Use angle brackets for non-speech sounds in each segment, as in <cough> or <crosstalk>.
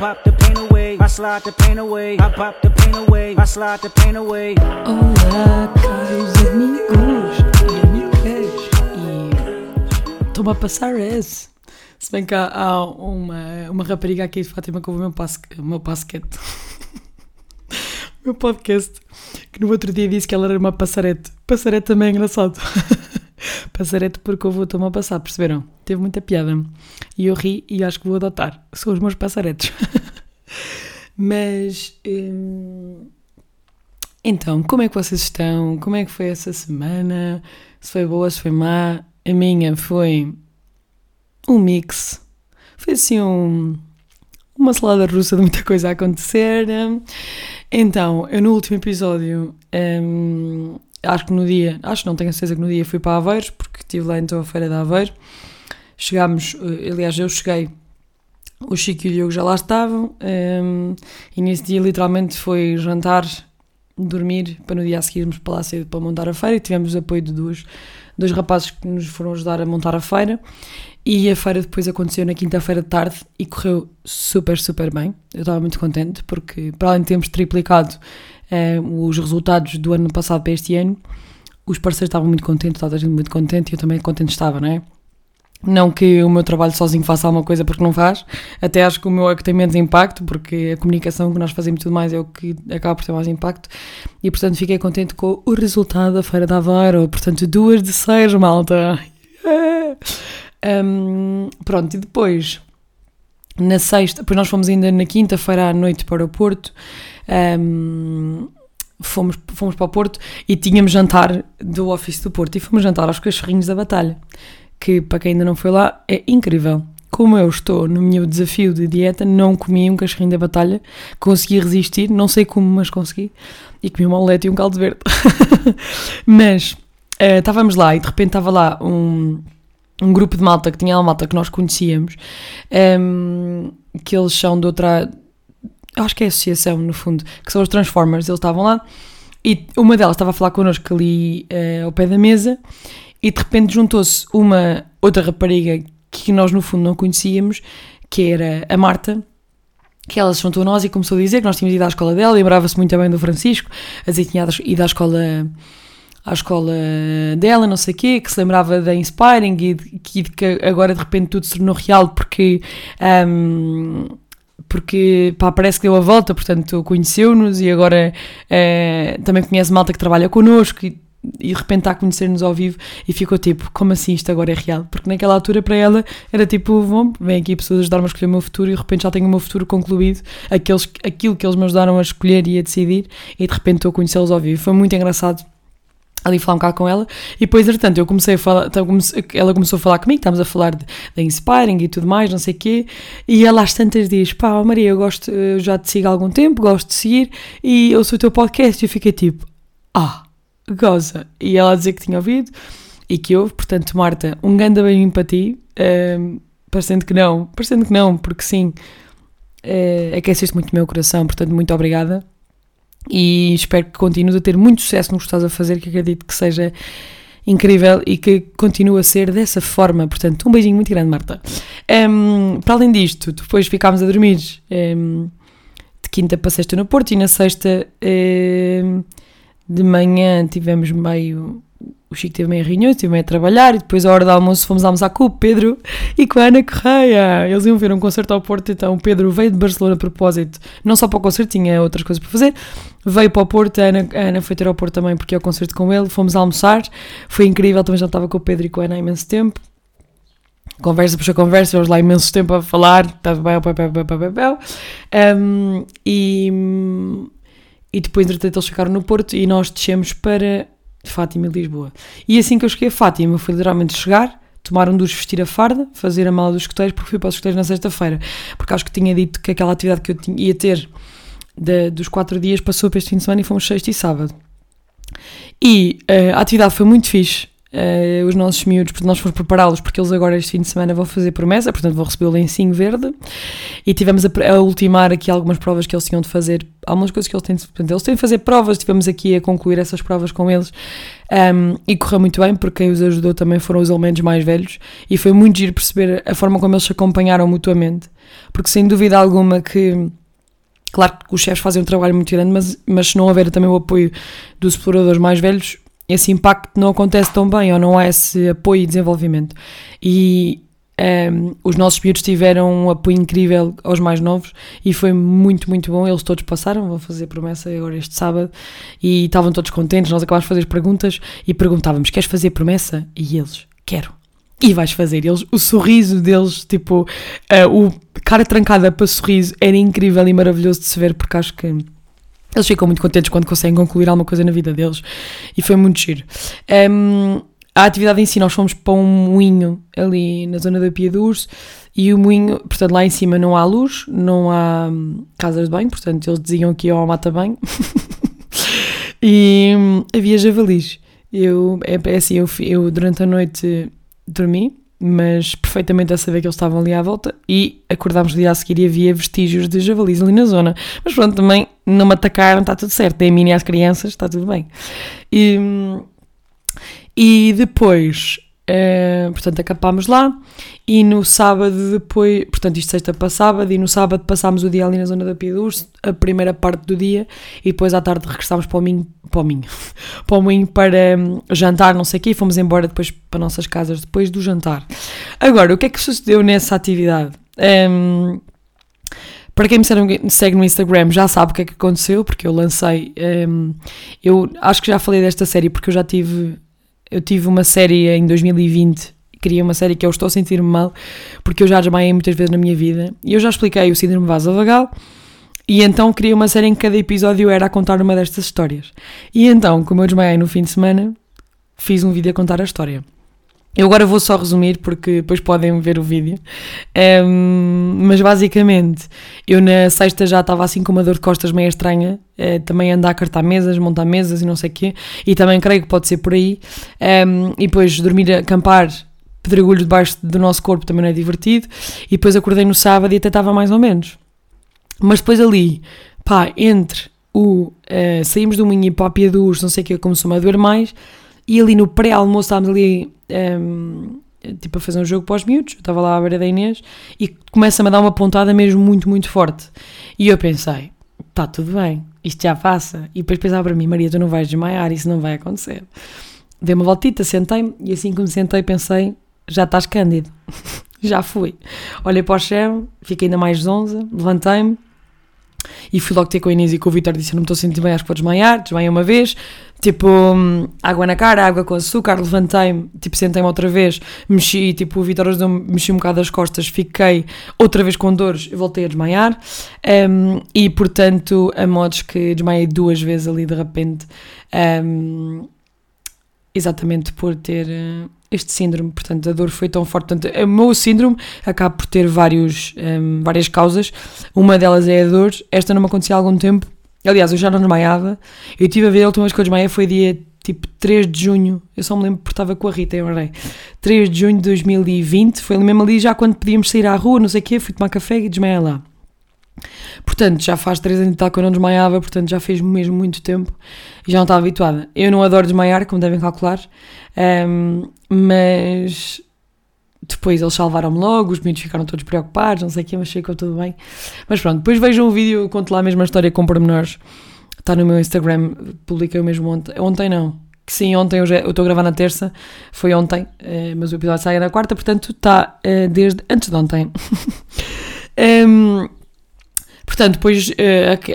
pop the pain away. I slide the pain away. I pop the pain away. I slide the pain away. Olá, caros amigos e amigas. E estou-me a passar esse. Se bem que há, há uma, uma rapariga aqui de Fátima que ouve o meu, passe, o meu basquete. <laughs> o meu podcast. Que no outro dia disse que ela era uma passarete. Passarete também é engraçado. <laughs> passarete porque eu vou estou-me a passar, perceberam? Teve muita piada. E eu ri e acho que vou adotar. São os meus passaretes. <laughs> Mas. hum, então, como é que vocês estão? Como é que foi essa semana? Se foi boa, se foi má? A minha foi um mix. Foi assim um, uma salada russa de muita coisa a acontecer. Então, eu no último episódio, hum, acho que no dia, acho não tenho a certeza que no dia fui para Aveiros, porque estive lá então a feira de Aveiro. Chegámos, eh, aliás, eu cheguei, o Chico e o Diogo já lá estavam, hum, e nesse dia literalmente foi jantar, dormir, para no dia a seguir irmos para lá cedo para montar a feira, e tivemos apoio de duas, dois rapazes que nos foram ajudar a montar a feira. E a feira depois aconteceu na quinta-feira de tarde e correu super, super bem. Eu estava muito contente porque, para além de termos triplicado eh, os resultados do ano passado para este ano, os parceiros estavam muito contentes, estava gente muito contente e eu também contente estava, não é? Não que o meu trabalho sozinho faça alguma coisa porque não faz, até acho que o meu é que tem menos impacto, porque a comunicação que nós fazemos tudo mais é o que acaba por ter mais impacto, e portanto fiquei contente com o resultado da Feira da Aveiro, portanto duas de seis, malta. Um, pronto, e depois, na sexta, depois nós fomos ainda na quinta-feira à noite para o Porto, um, fomos, fomos para o Porto e tínhamos jantar do office do Porto e fomos jantar aos cachorrinhos da batalha, que para quem ainda não foi lá é incrível. Como eu estou no meu desafio de dieta, não comi um cachorrinho da batalha, consegui resistir, não sei como, mas consegui, e comi uma omelete e um caldo verde. <laughs> mas eh, estávamos lá e de repente estava lá um um grupo de malta que tinha uma malta que nós conhecíamos, um, que eles são de outra. Acho que é associação, no fundo, que são os Transformers. Eles estavam lá e uma delas estava a falar connosco ali uh, ao pé da mesa e de repente juntou-se uma outra rapariga que nós no fundo não conhecíamos, que era a Marta. Que ela se juntou a nós e começou a dizer que nós tínhamos ido à escola dela, lembrava-se muito bem do Francisco, a dizer que tinha ido à escola à escola dela, não sei o quê, que se lembrava da Inspiring e de, que, que agora de repente tudo se tornou real porque, um, porque pá, parece que deu a volta, portanto conheceu-nos e agora uh, também conhece malta que trabalha connosco e, e de repente está a conhecer-nos ao vivo e ficou tipo, como assim isto agora é real? Porque naquela altura para ela era tipo, bom, vem aqui pessoas ajudar-me a escolher o meu futuro e de repente já tenho o meu futuro concluído, aqueles, aquilo que eles me ajudaram a escolher e a decidir e de repente estou a conhecê-los ao vivo. Foi muito engraçado ali falar um bocado com ela. E depois, entretanto, eu comecei a falar, então, ela começou a falar comigo, estávamos a falar da Inspiring e tudo mais, não sei o quê, e ela às tantas diz, pá, ó Maria, eu gosto, eu já te sigo há algum tempo, gosto de seguir, e eu sou o teu podcast, e eu fiquei tipo, ah, goza, e ela a dizer que tinha ouvido, e que houve, portanto, Marta, um grande beijinho para ti, parecendo que não, parecendo que não, porque sim, eh, aqueceste muito o meu coração, portanto, muito obrigada, e espero que continues a ter muito sucesso no que estás a fazer, que acredito que seja incrível e que continue a ser dessa forma. Portanto, um beijinho muito grande, Marta. Um, para além disto, depois ficámos a dormir um, de quinta para sexta no Porto e na sexta um, de manhã tivemos meio. O Chico teve meio reunião, estive meio a trabalhar e depois, à hora do almoço, fomos almoçar com o Pedro e com a Ana Correia. Eles iam ver um concerto ao Porto, então o Pedro veio de Barcelona a propósito, não só para o concerto, tinha outras coisas para fazer. Veio para o Porto, a Ana, a Ana foi ter ao Porto também porque é o concerto com ele. Fomos almoçar, foi incrível. Também já estava com o Pedro e com a Ana há imenso tempo. Conversa, puxa conversa, vamos lá imenso tempo a falar. Estava bem, bem, bem, bem, bem, bem. Um, e, e depois, entretanto, eles ficaram no Porto e nós descemos para Fátima e Lisboa. E assim que eu cheguei a Fátima, foi literalmente chegar, tomar um duche, vestir a farda, fazer a mala dos escoteiros, porque fui para os escoteiros na sexta-feira. Porque acho que tinha dito que aquela atividade que eu tinha, ia ter da- dos quatro dias passou para este fim de semana e fomos sexta e sábado. E eh, a atividade foi muito fixe. Eh, os nossos miúdos, nós fomos prepará-los, porque eles agora este fim de semana vão fazer promessa, portanto vão receber o lencinho verde. E tivemos a, a ultimar aqui algumas provas que eles tinham de fazer, algumas coisas que eles têm de, portanto, eles têm de fazer provas, tivemos aqui a concluir essas provas com eles. Um, e correu muito bem, porque quem os ajudou também foram os elementos mais velhos, e foi muito giro perceber a forma como eles se acompanharam mutuamente, porque sem dúvida alguma que Claro que os chefes fazem um trabalho muito grande, mas, mas se não houver também o apoio dos exploradores mais velhos, esse impacto não acontece tão bem ou não há esse apoio e desenvolvimento. E um, os nossos miúdos tiveram um apoio incrível aos mais novos e foi muito, muito bom. Eles todos passaram, vão fazer promessa agora este sábado e estavam todos contentes. Nós acabámos de fazer as perguntas e perguntávamos: Queres fazer promessa? E eles: Quero. E vais fazer. Eles, o sorriso deles, tipo, uh, o cara trancada para sorriso, era incrível e maravilhoso de se ver, porque acho que eles ficam muito contentes quando conseguem concluir alguma coisa na vida deles e foi muito giro. Um, a atividade em si, nós fomos para um moinho ali na zona da Pia do Urso e o moinho, portanto, lá em cima não há luz, não há hum, casas de banho, portanto, eles diziam que iam ao mata-banho <laughs> e hum, havia javalis. Eu, é, é assim, eu, eu durante a noite dormi mas perfeitamente a saber que eles estavam ali à volta e acordámos no dia a seguir e havia vestígios de javalis ali na zona. Mas pronto, também não me atacaram, está tudo certo. Dei mini às crianças, está tudo bem. E, e depois Uh, portanto, acapámos lá e no sábado depois, portanto, isto sexta para sábado, e no sábado passámos o dia ali na zona da Pia a primeira parte do dia, e depois à tarde regressámos para o Minho, para o Minho, <laughs> para o Minho para um, jantar, não sei o quê, e fomos embora depois para nossas casas depois do jantar. Agora, o que é que sucedeu nessa atividade? Um, para quem me segue no Instagram já sabe o que é que aconteceu, porque eu lancei. Um, eu acho que já falei desta série porque eu já tive eu tive uma série em 2020, queria uma série que eu estou a sentir-me mal, porque eu já desmaiei muitas vezes na minha vida, e eu já expliquei o síndrome vasovagal, e então queria uma série em que cada episódio era a contar uma destas histórias. E então, como eu desmaiei no fim de semana, fiz um vídeo a contar a história. Eu agora vou só resumir porque depois podem ver o vídeo. Um, mas basicamente, eu na sexta já estava assim com uma dor de costas meio estranha. Uh, também andar a cartar mesas, montar mesas e não sei o quê. E também creio que pode ser por aí. Um, e depois dormir, acampar, pedregulho debaixo do nosso corpo também não é divertido. E depois acordei no sábado e até estava mais ou menos. Mas depois ali, pá, entre o uh, saímos do Minho e para a Pia não sei o que, começou-me a doer mais e ali no pré-almoço estávamos ali um, tipo a fazer um jogo para os miúdos, eu estava lá à beira da Inês e começa-me a dar uma pontada mesmo muito, muito forte. E eu pensei, está tudo bem, isto já passa. E depois pensava para mim, Maria, tu não vais desmaiar, isso não vai acontecer. Dei uma voltita, sentei-me e assim que me sentei pensei, já estás cândido. <laughs> já fui. Olhei para o chão, fiquei ainda mais zonza, levantei-me e fui logo ter com a Inês e com o Vitor disse, não me estou a sentir bem, acho que vou desmaiar, desmaiei uma vez, tipo, hum, água na cara, água com açúcar, levantei-me, tipo, sentei-me outra vez, mexi, tipo, o Vitor mexi um bocado as costas, fiquei outra vez com dores e voltei a desmaiar, um, e portanto, a modos que desmaiei duas vezes ali de repente, um, exatamente por ter eh, este síndrome, portanto, a dor foi tão forte. Portanto, o meu síndrome acaba por ter vários, um, várias causas. Uma delas é a dor. Esta não me acontecia há algum tempo. Aliás, eu já não desmaiava. Eu tive a ver a última vez que eu desmaiei foi dia tipo 3 de junho. Eu só me lembro porque estava com a Rita, eu lembrei. 3 de junho de 2020. Foi mesmo ali já quando podíamos sair à rua, não sei o quê. Fui tomar café e desmaiei lá. Portanto, já faz 3 anos e tal que eu não desmaiava, portanto já fez mesmo muito tempo e já não estava habituada. Eu não adoro desmaiar, como devem calcular, um, mas depois eles salvaram-me logo, os miúdos ficaram todos preocupados, não sei o que, mas ficou tudo bem. Mas pronto, depois vejam o vídeo, eu conto lá a mesma história com pormenores. Está no meu Instagram, publiquei o mesmo ontem. Ontem não, que sim, ontem eu estou a gravar na terça, foi ontem, uh, mas o episódio sai na quarta, portanto está uh, desde antes de ontem. um, <laughs> Portanto, depois uh,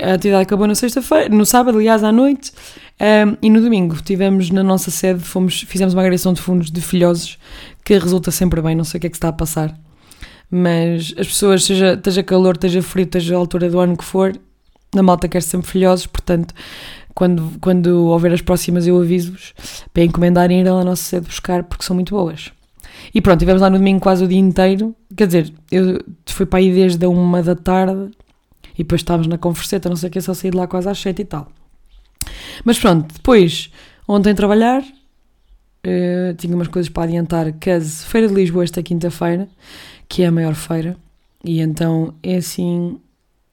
a, atividade acabou na sexta-feira, no sábado, aliás, à noite, um, ehm, e no domingo tivemos na nossa sede, fomos, fizemos uma agressão de fundos de filhosos, que resulta sempre bem, não sei o que é que está a passar. Mas as pessoas, seja, esteja calor, esteja frio, esteja a altura do ano que for, na malta quer sempre filhosos, portanto, quando, quando houver as próximas eu aviso-vos para encomendarem ir à nossa sede buscar, porque são muito boas. E pronto, tivemos lá no domingo quase o dia inteiro, quer dizer, eu fui para aí desde a uma da tarde e depois estávamos na converseta, não sei o que, só saí de lá quase às sete e tal. Mas pronto, depois, ontem trabalhar, uh, tinha umas coisas para adiantar, caso Feira de Lisboa esta quinta-feira, que é a maior feira, e então é assim,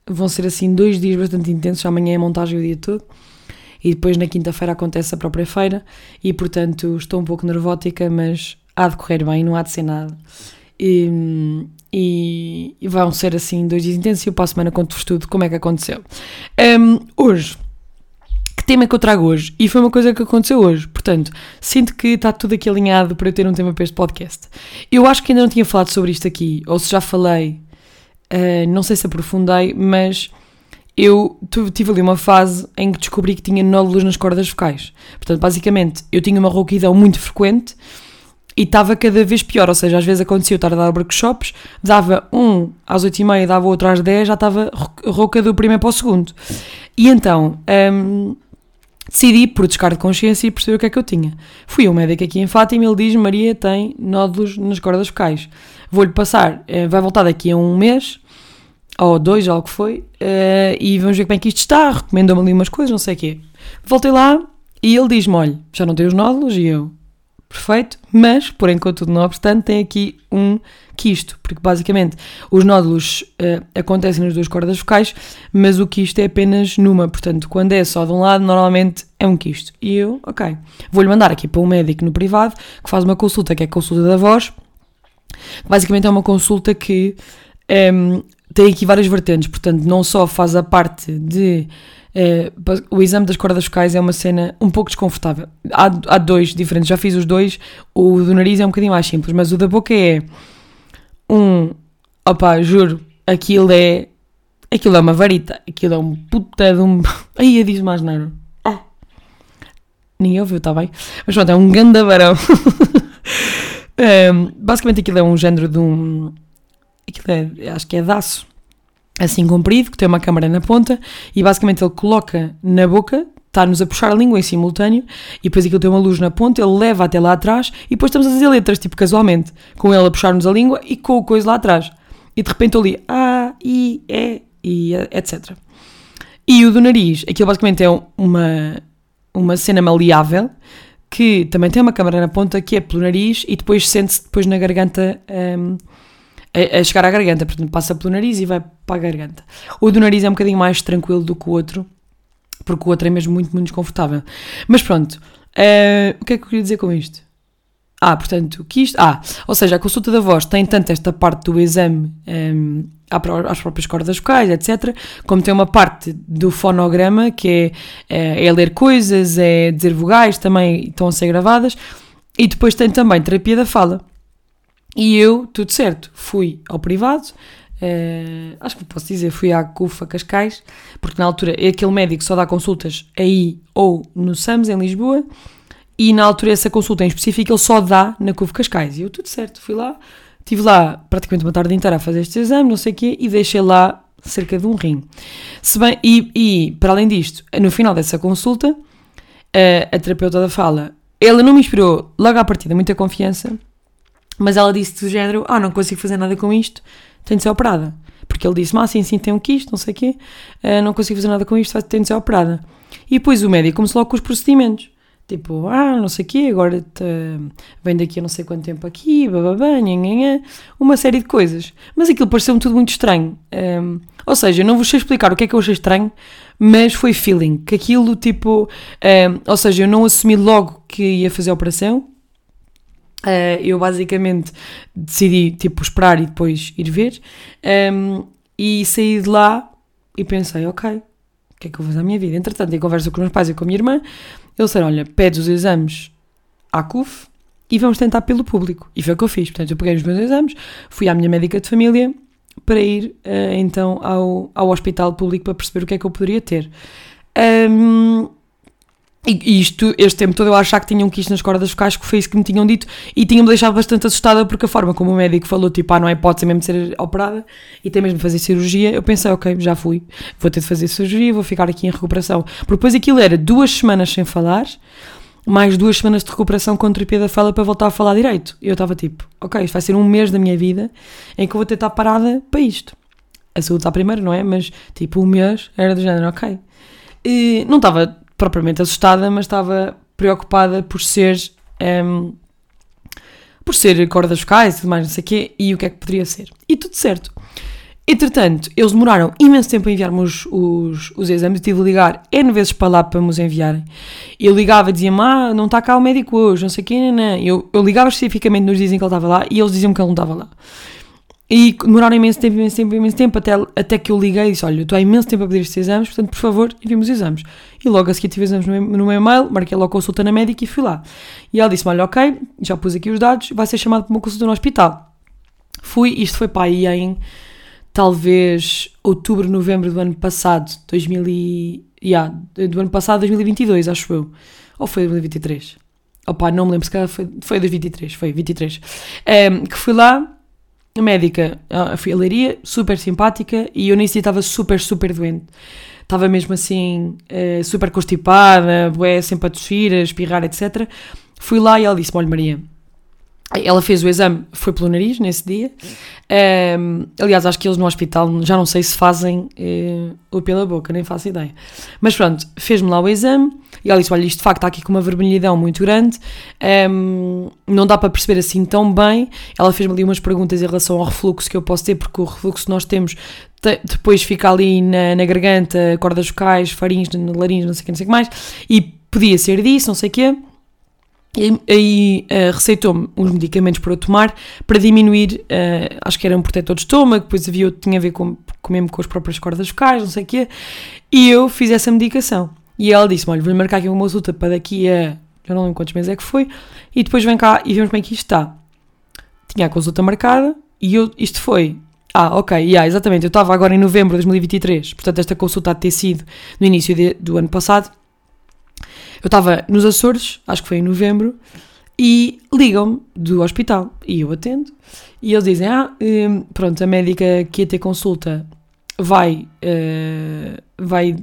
vão ser assim dois dias bastante intensos, amanhã é montagem o dia todo, e depois na quinta-feira acontece a própria feira, e portanto estou um pouco nervótica, mas há de correr bem, não há de ser nada. E, e, e vão ser assim dois dias intensos e eu para a semana conto-vos tudo como é que aconteceu. Um, hoje, que tema que eu trago hoje? E foi uma coisa que aconteceu hoje, portanto, sinto que está tudo aqui alinhado para eu ter um tema para este podcast. Eu acho que ainda não tinha falado sobre isto aqui, ou se já falei, uh, não sei se aprofundei, mas eu tive ali uma fase em que descobri que tinha nódulos nas cordas vocais. Portanto, basicamente, eu tinha uma rouquidão muito frequente e estava cada vez pior, ou seja, às vezes acontecia eu estar a dar workshops, dava um às 8 e meia, dava outro às 10, já estava rouca do primeiro para o segundo. E então, hum, decidi, por descargo de consciência, e perceber o que é que eu tinha. Fui ao médico aqui em Fátima e ele diz, Maria tem nódulos nas cordas vocais. Vou-lhe passar, eh, vai voltar daqui a um mês, ou dois, ou o que foi, eh, e vamos ver como é que isto está, recomendou-me ali umas coisas, não sei o quê. Voltei lá, e ele diz-me, olha, já não tem os nódulos, e eu, perfeito, mas, porém, contudo, não obstante, tem aqui um quisto, porque basicamente os nódulos uh, acontecem nas duas cordas vocais, mas o quisto é apenas numa, portanto, quando é só de um lado, normalmente é um quisto. E eu, ok, vou-lhe mandar aqui para um médico no privado que faz uma consulta, que é a consulta da voz, basicamente é uma consulta que um, ehm, tem aqui várias vertentes, portanto, não só faz a parte de é, o exame das cordas vocais é uma cena um pouco desconfortável. Há, há dois diferentes, já fiz os dois. O do nariz é um bocadinho mais simples, mas o da boca é um. Opa, juro, aquilo é. Aquilo é uma varita, aquilo é um puta de um. <laughs> Aí eu disse mais nada. Ah. Ninguém ouviu, está bem? Mas pronto, é um gandabarão. um, <laughs> basicamente aquilo é um género de um. Aquilo é, acho que é daço assim comprido, que tem uma câmara na ponta, e basicamente ele coloca na boca, está-nos a puxar a língua em simultâneo, e depois aquilo tem uma luz na ponta, ele leva até lá atrás, e depois estamos a dizer letras, tipo casualmente, com ele a puxar-nos a língua e com o coisa lá atrás. E de repente eu li A, I, E, e etc. E o do nariz, aquilo basicamente é uma, uma cena maleável, que também tem uma câmara na ponta, que é pelo nariz, e depois sente-se depois na garganta... Um, a, chegar à garganta, portanto passa pelo nariz e vai para a garganta. O do nariz é um bocadinho mais tranquilo do que o outro, porque o outro é mesmo muito, muito desconfortável. Mas pronto, uh, o que é que eu queria dizer com isto? Ah, portanto, que isto. Ah, ou seja, a consulta da voz tem tanto esta parte do exame um, às próprias cordas vocais, etc., como tem uma parte do fonograma, que é, é, é ler coisas, é dizer vogais, também estão a ser gravadas, e depois tem também terapia da fala. E eu, tudo certo, fui ao privado, uh, acho que posso dizer, fui à CUFA Cascais, porque na altura aquele médico só dá consultas aí ou no SAMS, em Lisboa, e na altura essa consulta em específico ele só dá na CUFA Cascais. E eu, tudo certo, fui lá, estive lá praticamente uma tarde inteira a fazer estes exames, não sei o quê, e deixei lá cerca de um rim. Se bem, e, e para além disto, no final dessa consulta, a, a terapeuta da fala, ela não me inspirou logo à partida muita confiança, mas ela disse do género: Ah, não consigo fazer nada com isto, tenho de ser operada. Porque ele disse: Ah, sim, sim, tem um quisto, não sei o quê, uh, não consigo fazer nada com isto, tenho de ser operada. E depois o médico começou logo com os procedimentos. Tipo, ah, não sei o quê, agora te, vem daqui a não sei quanto tempo aqui, bababá, nhanhanhã, uma série de coisas. Mas aquilo pareceu-me tudo muito estranho. Um, ehm, ou seja, não vos sei explicar o que é que eu achei estranho, mas foi feeling. Que aquilo, tipo, um, ehm, ou seja, eu não assumi logo que ia fazer a operação, Uh, eu basicamente decidi tipo esperar e depois ir ver um, e saí de lá e pensei, ok, o que é que eu vou fazer à minha vida? Entretanto, em conversa com os meus pais e com a minha irmã, eles disseram, olha, pede os exames à CUF e vamos tentar pelo público. E foi o que eu fiz. Portanto, eu peguei os meus exames, fui à minha médica de família para ir uh, então ao, ao hospital público para perceber o que é que eu poderia ter. Um, e isto, este tempo todo eu achar que tinham quisto nas cordas vocais, que foi isso que me tinham dito, e tinha-me deixado bastante assustada porque a forma como o médico falou, tipo, ah, não é hipótese mesmo de ser operada e tem mesmo de fazer cirurgia, eu pensei, ok, já fui, vou ter de fazer cirurgia, vou ficar aqui em recuperação. Porque depois aquilo era duas semanas sem falar, mais duas semanas de recuperação com terapia da fala para voltar a falar direito. E eu estava tipo, ok, isto vai ser um mês da minha vida em que eu vou ter de estar parada para isto. A saúde está primeiro, não é? Mas, tipo, um mês era do género, ok. E não estava propriamente assustada, mas estava preocupada por ser ehm, por ser cordas vocais e tudo mais, não sei o quê, e o que é que poderia ser. E tudo certo. Entretanto, eles demoraram imenso tempo a enviar-me os, os, os exames. Eu tive de ligar N vezes para lá para me os enviarem. Eu ligava e dizia-me, ah, não está cá o médico hoje, não sei o quê, não, não. Eu, eu ligava especificamente nos dias em que ele estava lá e eles diziam que ele não estava lá. E demoraram imenso tempo, imenso tempo, imenso tempo, até, até que eu liguei e disse, olha, estou há imenso tempo a pedir estes exames, portanto, por favor, envie-me os exames. E logo a seguir tive exames no meu, e-mail, marquei logo consulta na médica e fui lá. E ela disse olha, ok, já pus aqui os dados, vai ser chamado para uma consulta no hospital. Fui, isto foi para aí em talvez outubro, novembro do ano passado, 2000 e, yeah, do ano passado, 2022, acho eu. Ou foi 2023? Opa, não me lembro, se calhar foi, foi 2023, foi 23. Um, que fui lá, a médica, a leiria, super simpática, e eu nesse estava super, super doente. Estava mesmo assim, uh, super constipada, bué, sempre a tossir, a espirrar, etc. Fui lá e ela disse olha Maria, ela fez o exame, foi pelo nariz nesse dia. Um, aliás, acho que eles no hospital já não sei se fazem uh, ou pela boca, nem faço ideia. Mas pronto, fez-me lá o exame e ela disse: Olha, isto de facto está aqui com uma vermelhidão muito grande, um, não dá para perceber assim tão bem. Ela fez-me ali umas perguntas em relação ao refluxo que eu posso ter, porque o refluxo que nós temos te, depois fica ali na, na garganta, cordas vocais, farinhos, laringe, não sei o que, não sei o que mais, e podia ser disso, não sei o quê. E aí uh, receitou-me uns medicamentos para eu tomar para diminuir, uh, acho que era um protetor de estômago, depois havia outro que tinha a ver com, com mesmo com as próprias cordas vocais, não sei o quê, e eu fiz essa medicação. E ela disse-me: Olha, vou-lhe marcar aqui uma consulta para daqui a. Já não lembro quantos meses é que foi, e depois vem cá e vemos como é que isto está. Tinha a consulta marcada e eu, isto foi. Ah, ok, yeah, exatamente. Eu estava agora em novembro de 2023, portanto, esta consulta há de ter sido no início de, do ano passado eu estava nos Açores, acho que foi em novembro, e ligam-me do hospital e eu atendo. E eles dizem: Ah, hum, pronto, a médica que ia ter consulta vai, uh, vai,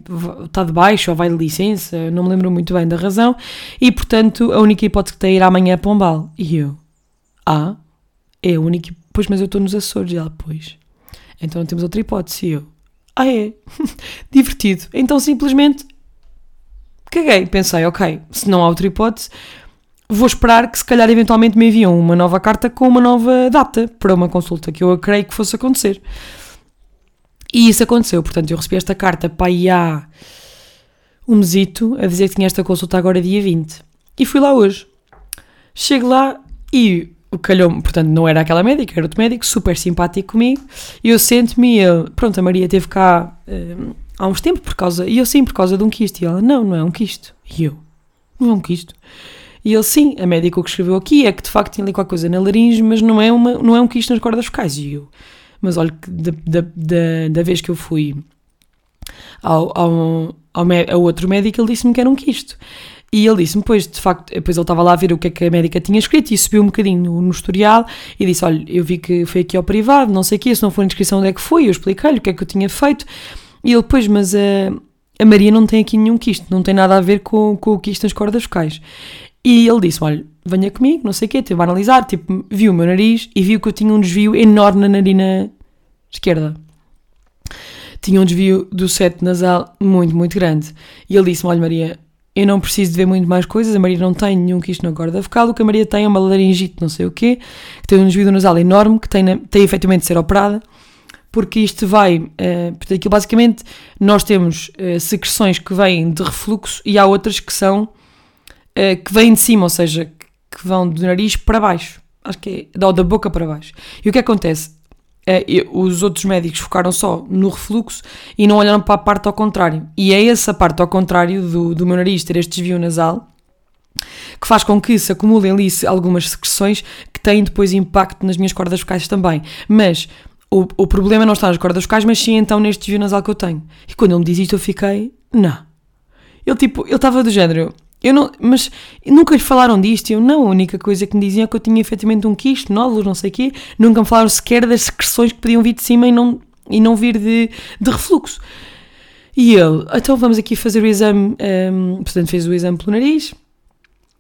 está de baixo ou vai de licença, não me lembro muito bem da razão, e portanto a única hipótese que tem é ir amanhã a Pombal. E eu: Ah, é a única. Pois, mas eu estou nos Açores. E ela: Pois. Então não temos outra hipótese. E eu: Ah, é? <laughs> Divertido. Então simplesmente caguei. Pensei, ok, se não há outra hipótese, vou esperar que se calhar eventualmente me enviam uma nova carta com uma nova data para uma consulta que eu creio que fosse acontecer. E isso aconteceu, portanto eu recebi esta carta para aí há um mesito a dizer que tinha esta consulta agora dia 20. E fui lá hoje. Chego lá e o calhou portanto não era aquela médica, era outro médico, super simpático comigo. E eu sento-me pronto, a Maria teve cá... Um, há uns tempos por causa. E eu sim, por causa de um quisto. E ela, não, não é um quisto. E eu, não é um quisto. E ele, sim, a médica que escreveu aqui é que de facto tinha ali qualquer coisa na laringe, mas não é, uma, não é um quisto nas cordas vocais. E eu, mas olha da, da, da, da vez que eu fui ao, ao, ao, ao outro médico, ele disse-me que era um quisto. E ele disse-me, pois, de facto, depois ele estava lá a ver o que é que a médica tinha escrito e subiu um bocadinho no, no historial e disse: Olha, eu vi que foi aqui ao privado, não sei o quê, se não for inscrição, onde é que foi? Eu expliquei-lhe o que é que eu tinha feito. E ele, pois, mas a, a Maria não tem aqui nenhum quisto, não tem nada a ver com, com o quisto nas cordas vocais. E ele disse: Olha, venha comigo, não sei o quê, teve a analisar. Tipo, viu o meu nariz e viu que eu tinha um desvio enorme na narina esquerda. Tinha um desvio do seto nasal muito, muito grande. E ele disse-me: Olha, Maria, eu não preciso de ver muito mais coisas. A Maria não tem nenhum quisto na corda vocal. O que a Maria tem é uma laringite, não sei o quê, que tem um desvio nasal enorme, que tem, tem efetivamente de ser operada porque isto vai, uh, aquilo basicamente nós temos uh, secreções que vêm de refluxo e há outras que são uh, que vêm de cima, ou seja, que vão do nariz para baixo, acho que é, ou da boca para baixo. E o que acontece? Os outros médicos focaram só no refluxo e não olharam para a parte ao contrário. E é essa parte ao contrário do, do meu nariz ter este desvio nasal que faz com que se acumulem ali algumas secreções que têm depois impacto nas minhas cordas vocais também. Mas o, o problema não está nas cordas vocais, mas sim então neste desvio nasal que eu tenho. E quando ele me diz isto, eu fiquei, não. Ele tipo, ele estava do género, eu não, mas nunca lhe falaram disto. Eu não, a única coisa que me diziam é que eu tinha efetivamente um quisto, nódulos, não sei o quê. Nunca me falaram sequer das secreções que podiam vir de cima e não, e não vir de, de refluxo. E ele, então vamos aqui fazer o exame, um, portanto fez o exame pelo nariz,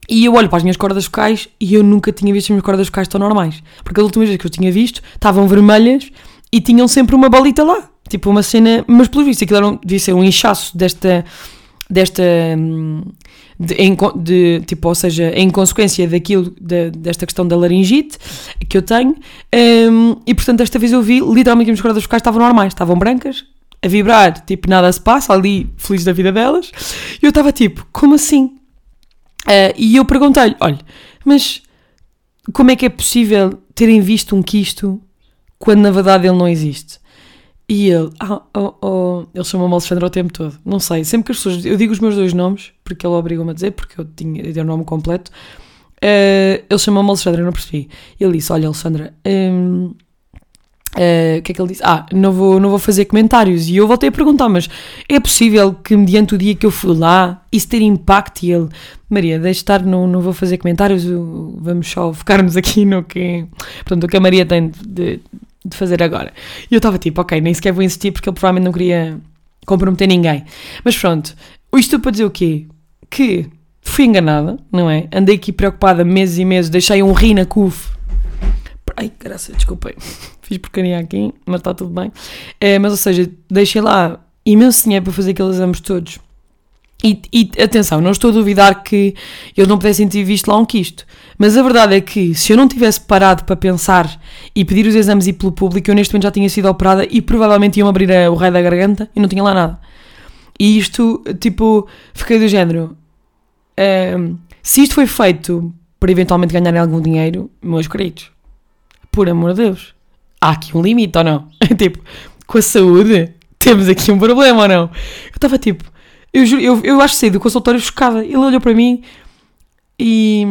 e eu olho para as minhas cordas vocais e eu nunca tinha visto as minhas cordas vocais tão normais. Porque as últimas vezes que eu tinha visto estavam vermelhas e tinham sempre uma bolita lá. Tipo uma cena. Mas pelo visto aquilo era um, devia ser um inchaço desta. desta. hum, De, de, tipo, ou seja, em consequência daquilo, da- desta questão da laringite que eu tenho, hum, e portanto, desta vez eu vi literalmente que as cordas vocais estavam normais, estavam brancas, a vibrar, tipo, nada se passa, ali, feliz da vida delas, e eu estava tipo, como assim? Ah, e eu perguntei-lhe: olha, mas como é que é possível terem visto um quisto quando na verdade ele não existe? E ele, ah, oh, oh, ele chamou-me Alexandre o tempo todo. Não sei, sempre que as pessoas. Eu digo os meus dois nomes, porque ele obrigou-me a dizer, porque eu tinha o nome completo. eh, ele chamou-me Alexandre, eu não percebi. Ele disse: Olha, Alexandra, hum, eh, o que é que ele disse? Ah, não vou, não vou fazer comentários. E eu voltei a perguntar: Mas é possível que, mediante o dia que eu fui lá, isso ter impacto? E ele, Maria, deixe estar, não, não vou fazer comentários, vamos só focar-nos aqui no que, portanto, o que a Maria tem de, de fazer agora. E eu estava tipo, ok, nem sequer vou insistir porque ele provavelmente não queria comprometer ninguém. Mas pronto, isto para dizer o quê? Que fui enganada, não é? Andei aqui preocupada meses e meses, deixei um ri na CUF. Ai, graças, desculpem. Fiz porcaria aqui, mas está tudo bem. Eh, mas, ou seja, deixei lá imenso dinheiro para fazer aqueles exames todos. E, e atenção, não estou a duvidar que eles não pudessem ter visto lá um quisto. Mas a verdade é que se eu não tivesse parado para pensar e pedir os exames e pelo público, eu neste momento já tinha sido operada e provavelmente iam abrir o raio da garganta e não tinha lá nada. E isto, tipo, fiquei do género. ehm, se isto foi feito para eventualmente ganharem algum dinheiro, meus queridos, por amor de Deus, há aqui um limite ou não? <laughs> tipo, com a saúde, temos aqui um problema ou não? Eu estava tipo, eu, juro- eu, eu acho que saí do consultório chocada. Ele olhou para mim e,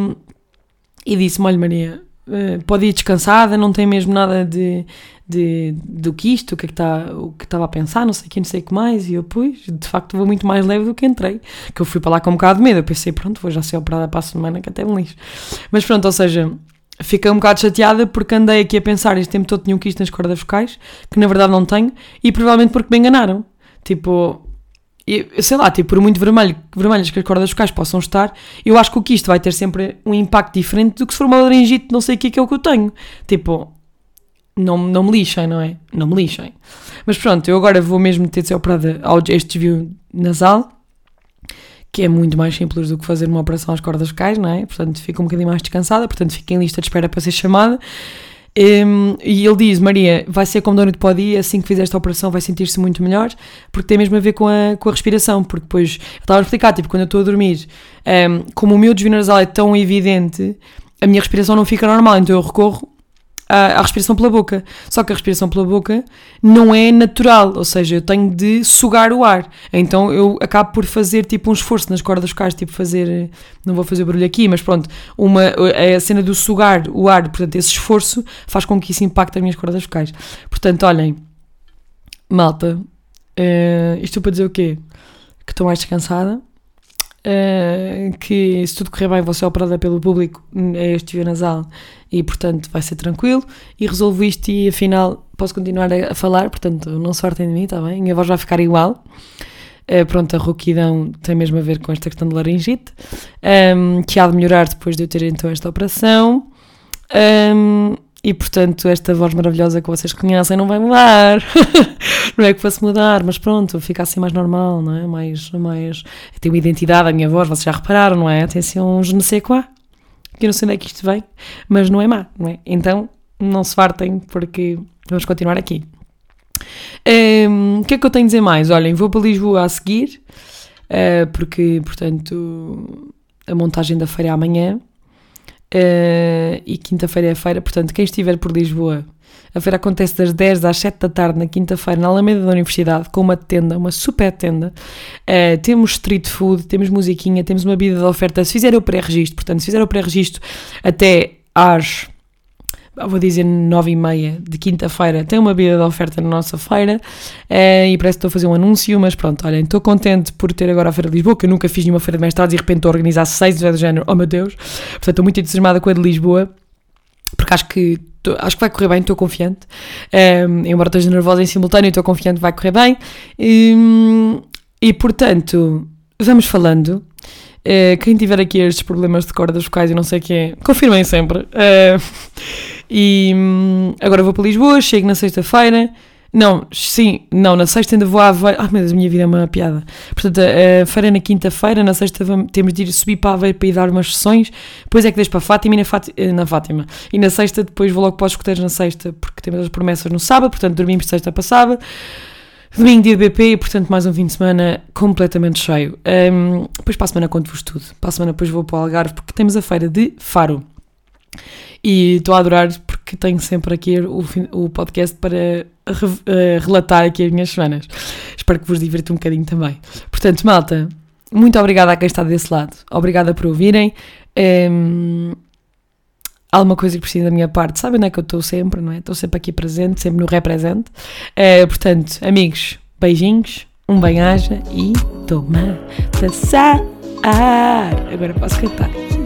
e disse-me: Olha, Maria, eh, pode ir descansada, não tem mesmo nada de, de, do que isto, o que é que está- o que estava a pensar, não sei o que, não sei o que mais. E eu, pois, de facto, vou muito mais leve do que entrei. Que eu fui para lá com um bocado de medo. Eu pensei: Pronto, vou já ser operada para a semana, que até me lixo. Mas pronto, ou seja. Fiquei um bocado chateada porque andei aqui a pensar este tempo todo tinha um quisto nas cordas vocais, que na verdade não tenho, e provavelmente porque me enganaram. Tipo, e, sei lá, tipo, por muito vermelho, vermelhas que as cordas vocais possam estar, eu acho que o quisto vai ter sempre um impacto diferente do que se for uma laringite, não sei o que é que é o que eu tenho. Tipo, não, não me lixem, não é? Não me lixem. Mas pronto, eu agora vou mesmo ter de ser operada ao este desvio nasal, que é muito mais simples do que fazer uma operação às cordas vocais, não é? Portanto, fico um bocadinho mais descansada, portanto, fico em lista de espera para ser chamada. Um, e ele diz: Maria, vai ser como dono de podia, assim que fizer esta operação vai sentir-se muito melhor, porque tem mesmo a ver com a, com a respiração. Porque depois, eu estava a explicar, tipo, quando eu estou a dormir, um, como o meu desvio nasal é tão evidente, a minha respiração não fica normal, então eu recorro à, respiração pela boca. Só que a respiração pela boca não é natural, ou seja, eu tenho de sugar o ar. Então eu acabo por fazer tipo um esforço nas cordas vocais, tipo fazer, não vou fazer barulho aqui, mas pronto, uma, a cena do sugar o ar, portanto, esse esforço faz com que isso impacte as minhas cordas vocais. Portanto, olhem, malta, eh, isto para dizer o quê? Que estou mais descansada. Eh, que se tudo correr bem vou ser operada pelo público é este via nasal e portanto vai ser tranquilo e resolvo isto e afinal posso continuar a, falar, portanto não se fartem de mim, está bem? Minha voz vai ficar igual. Eh, pronto, a rouquidão tem mesmo a ver com esta questão de laringite, ehm, que há de melhorar depois de eu ter então esta operação. Ehm, e portanto, esta voz maravilhosa que vocês conhecem não vai mudar. <laughs> não é que fosse mudar, mas pronto, fica assim mais normal, não é? Mais, mais. Tem uma identidade a minha voz, vocês já repararam, não é? Tem assim um je ne sais quoi. Que eu não sei onde é que isto vem, mas não é má, não é? Então, não se fartem, porque vamos continuar aqui. Ehm, O que é que eu tenho a dizer mais? Olhem, vou para Lisboa a seguir, eh, porque, portanto, a montagem da feira é amanhã. Eh, e quinta-feira é a feira, portanto, quem estiver por Lisboa, a feira acontece das 10 às 7 da tarde na quinta-feira, na Alameda da Universidade, com uma tenda, uma super tenda. Eh, temos street food, temos musiquinha, temos uma vida de oferta. Se fizer o pré-registro, portanto, se fizer o pré-registro até às vou dizer nove e meia de quinta-feira, tem uma vida de oferta na nossa feira eh, e parece que estou a fazer um anúncio, mas pronto, olhem, estou contente por ter agora a Feira de Lisboa, que eu nunca fiz nenhuma feira de mestrados e de repente estou a organizar seis do género, oh meu Deus, portanto estou muito entusiasmada com a de Lisboa, porque acho que, acho que vai correr bem, estou confiante, Eh, embora esteja nervosa em simultâneo, estou confiante que vai correr bem, e, e portanto, vamos falando. Eh, quem tiver aqui estes problemas de cordas vocais e não sei o que é, confirmem sempre. Eh, e hum, agora vou para Lisboa, chego na sexta-feira. Não, sim, não, na sexta ainda vou à Aveiro. Ai meu Deus, a minha vida é uma piada. Portanto, a, a feira é na quinta-feira, na sexta temos de ir subir para a Aveiro para ir dar umas sessões, depois é que deixo para a Fátima e na, Fátima, na Fátima. E na sexta depois vou logo para os escuteiros na sexta, porque temos as promessas no sábado, portanto dormimos de sexta para sábado. Domingo dia BP, portanto mais um fim de semana completamente cheio. Um, depois para a semana conto-vos tudo. Para a semana depois vou para o Algarve, porque temos a feira de Faro. E estou a adorar porque tenho sempre aqui o, o podcast para uh, relatar aqui as minhas semanas. Espero que vos divirta um bocadinho também. Portanto, malta, muito obrigada a quem está desse lado. Obrigada por ouvirem. Um, alguma coisa que precisa da minha parte, sabem onde é que eu estou sempre, não é? Estou sempre aqui presente, sempre no represente. Uh, portanto, amigos, beijinhos, um bem-aja e toma-te Agora posso cantar.